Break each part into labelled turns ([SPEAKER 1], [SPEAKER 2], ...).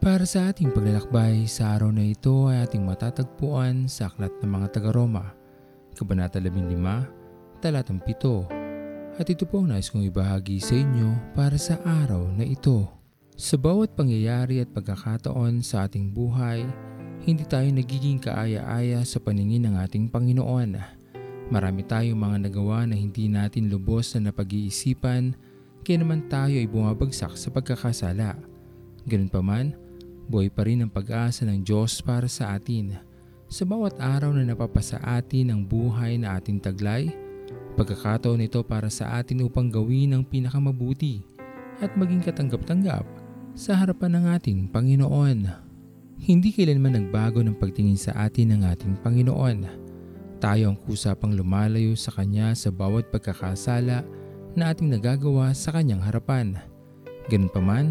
[SPEAKER 1] Para sa ating paglalakbay sa araw na ito ay ating matatagpuan sa Aklat ng mga taga-Roma, Kabanata 15, Talatang 7. At ito po ang nais kong ibahagi sa inyo para sa araw na ito. Sa bawat pangyayari at pagkakataon sa ating buhay, hindi tayo nagiging kaaya-aya sa paningin ng ating Panginoon. Marami tayong mga nagawa na hindi natin lubos na napag-iisipan, kaya naman tayo ay bumabagsak sa pagkakasala. Ganun pa man, buhay pa rin ang pag-asa ng Diyos para sa atin. Sa bawat araw na napapasa atin ang buhay na ating taglay, pagkakataon ito para sa atin upang gawin ang pinakamabuti at maging katanggap-tanggap sa harapan ng ating Panginoon. Hindi kailanman nagbago ng pagtingin sa atin ng ating Panginoon. Tayo ang kusapang lumalayo sa Kanya sa bawat pagkakasala na ating nagagawa sa Kanyang harapan. Ganun pa man,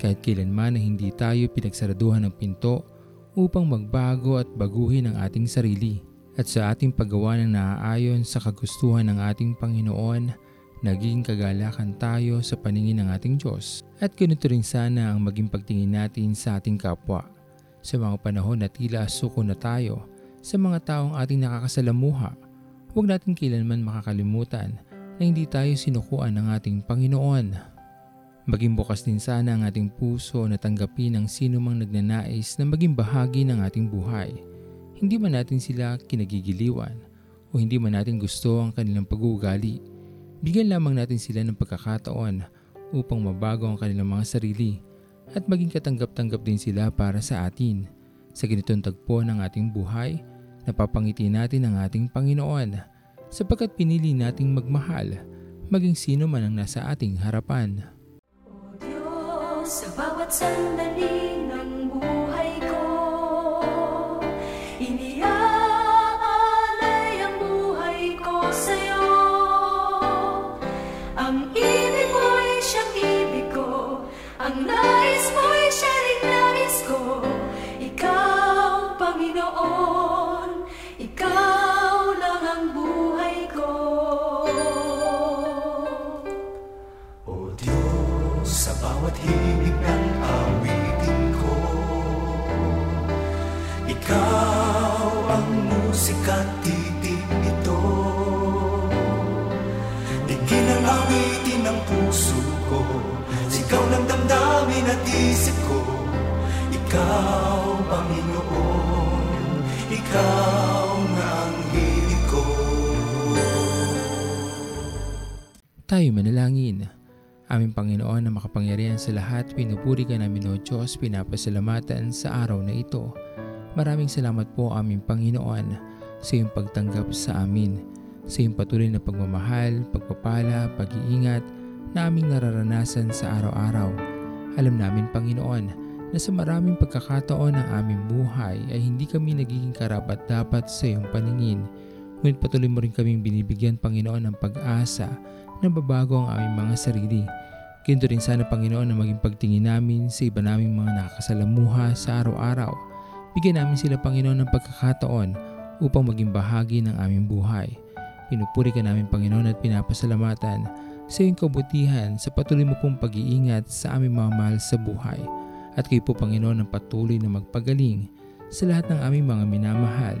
[SPEAKER 1] kahit kailanman na hindi tayo pinagsaraduhan ng pinto upang magbago at baguhin ang ating sarili at sa ating paggawa ng naaayon sa kagustuhan ng ating Panginoon, naging kagalakan tayo sa paningin ng ating Diyos at ganito rin sana ang maging pagtingin natin sa ating kapwa. Sa mga panahon na tila suko na tayo sa mga taong ating nakakasalamuha, huwag natin kailanman makakalimutan na hindi tayo sinukuan ng ating Panginoon Maging bukas din sana ang ating puso na tanggapin ang sino mang nagnanais na maging bahagi ng ating buhay. Hindi man natin sila kinagigiliwan o hindi man natin gusto ang kanilang pag-uugali. Bigyan lamang natin sila ng pagkakataon upang mabago ang kanilang mga sarili at maging katanggap-tanggap din sila para sa atin. Sa ganitong tagpo ng ating buhay, napapangiti natin ang ating Panginoon sapagkat pinili nating magmahal maging sino man ang nasa ating harapan.
[SPEAKER 2] Sa bawat sandali
[SPEAKER 3] bawat himig ng awitin ko. Ikaw ang musika at titig nito Digin ang awitin ng puso ko. Sigaw ng damdamin at isip ko. Ikaw, Panginoon Ikaw nga ang hilig ko.
[SPEAKER 1] Tayo manalangin. Aming Panginoon na makapangyarihan sa lahat, pinupuri ka namin o Diyos, pinapasalamatan sa araw na ito. Maraming salamat po aming Panginoon sa iyong pagtanggap sa amin, sa iyong patuloy na pagmamahal, pagpapala, pag-iingat na aming nararanasan sa araw-araw. Alam namin Panginoon na sa maraming pagkakataon ng aming buhay ay hindi kami nagiging karapat dapat sa iyong paningin. Ngunit patuloy mo rin kaming binibigyan Panginoon ng pag-asa na babago ang aming mga sarili. Ganito rin sana Panginoon na maging pagtingin namin sa iba naming mga nakakasalamuha sa araw-araw. Bigyan namin sila Panginoon ng pagkakataon upang maging bahagi ng aming buhay. Pinupuri ka namin Panginoon at pinapasalamatan sa iyong kabutihan sa patuloy mo pong pag-iingat sa aming mga mahal sa buhay. At kayo po Panginoon ang patuloy na magpagaling sa lahat ng aming mga minamahal.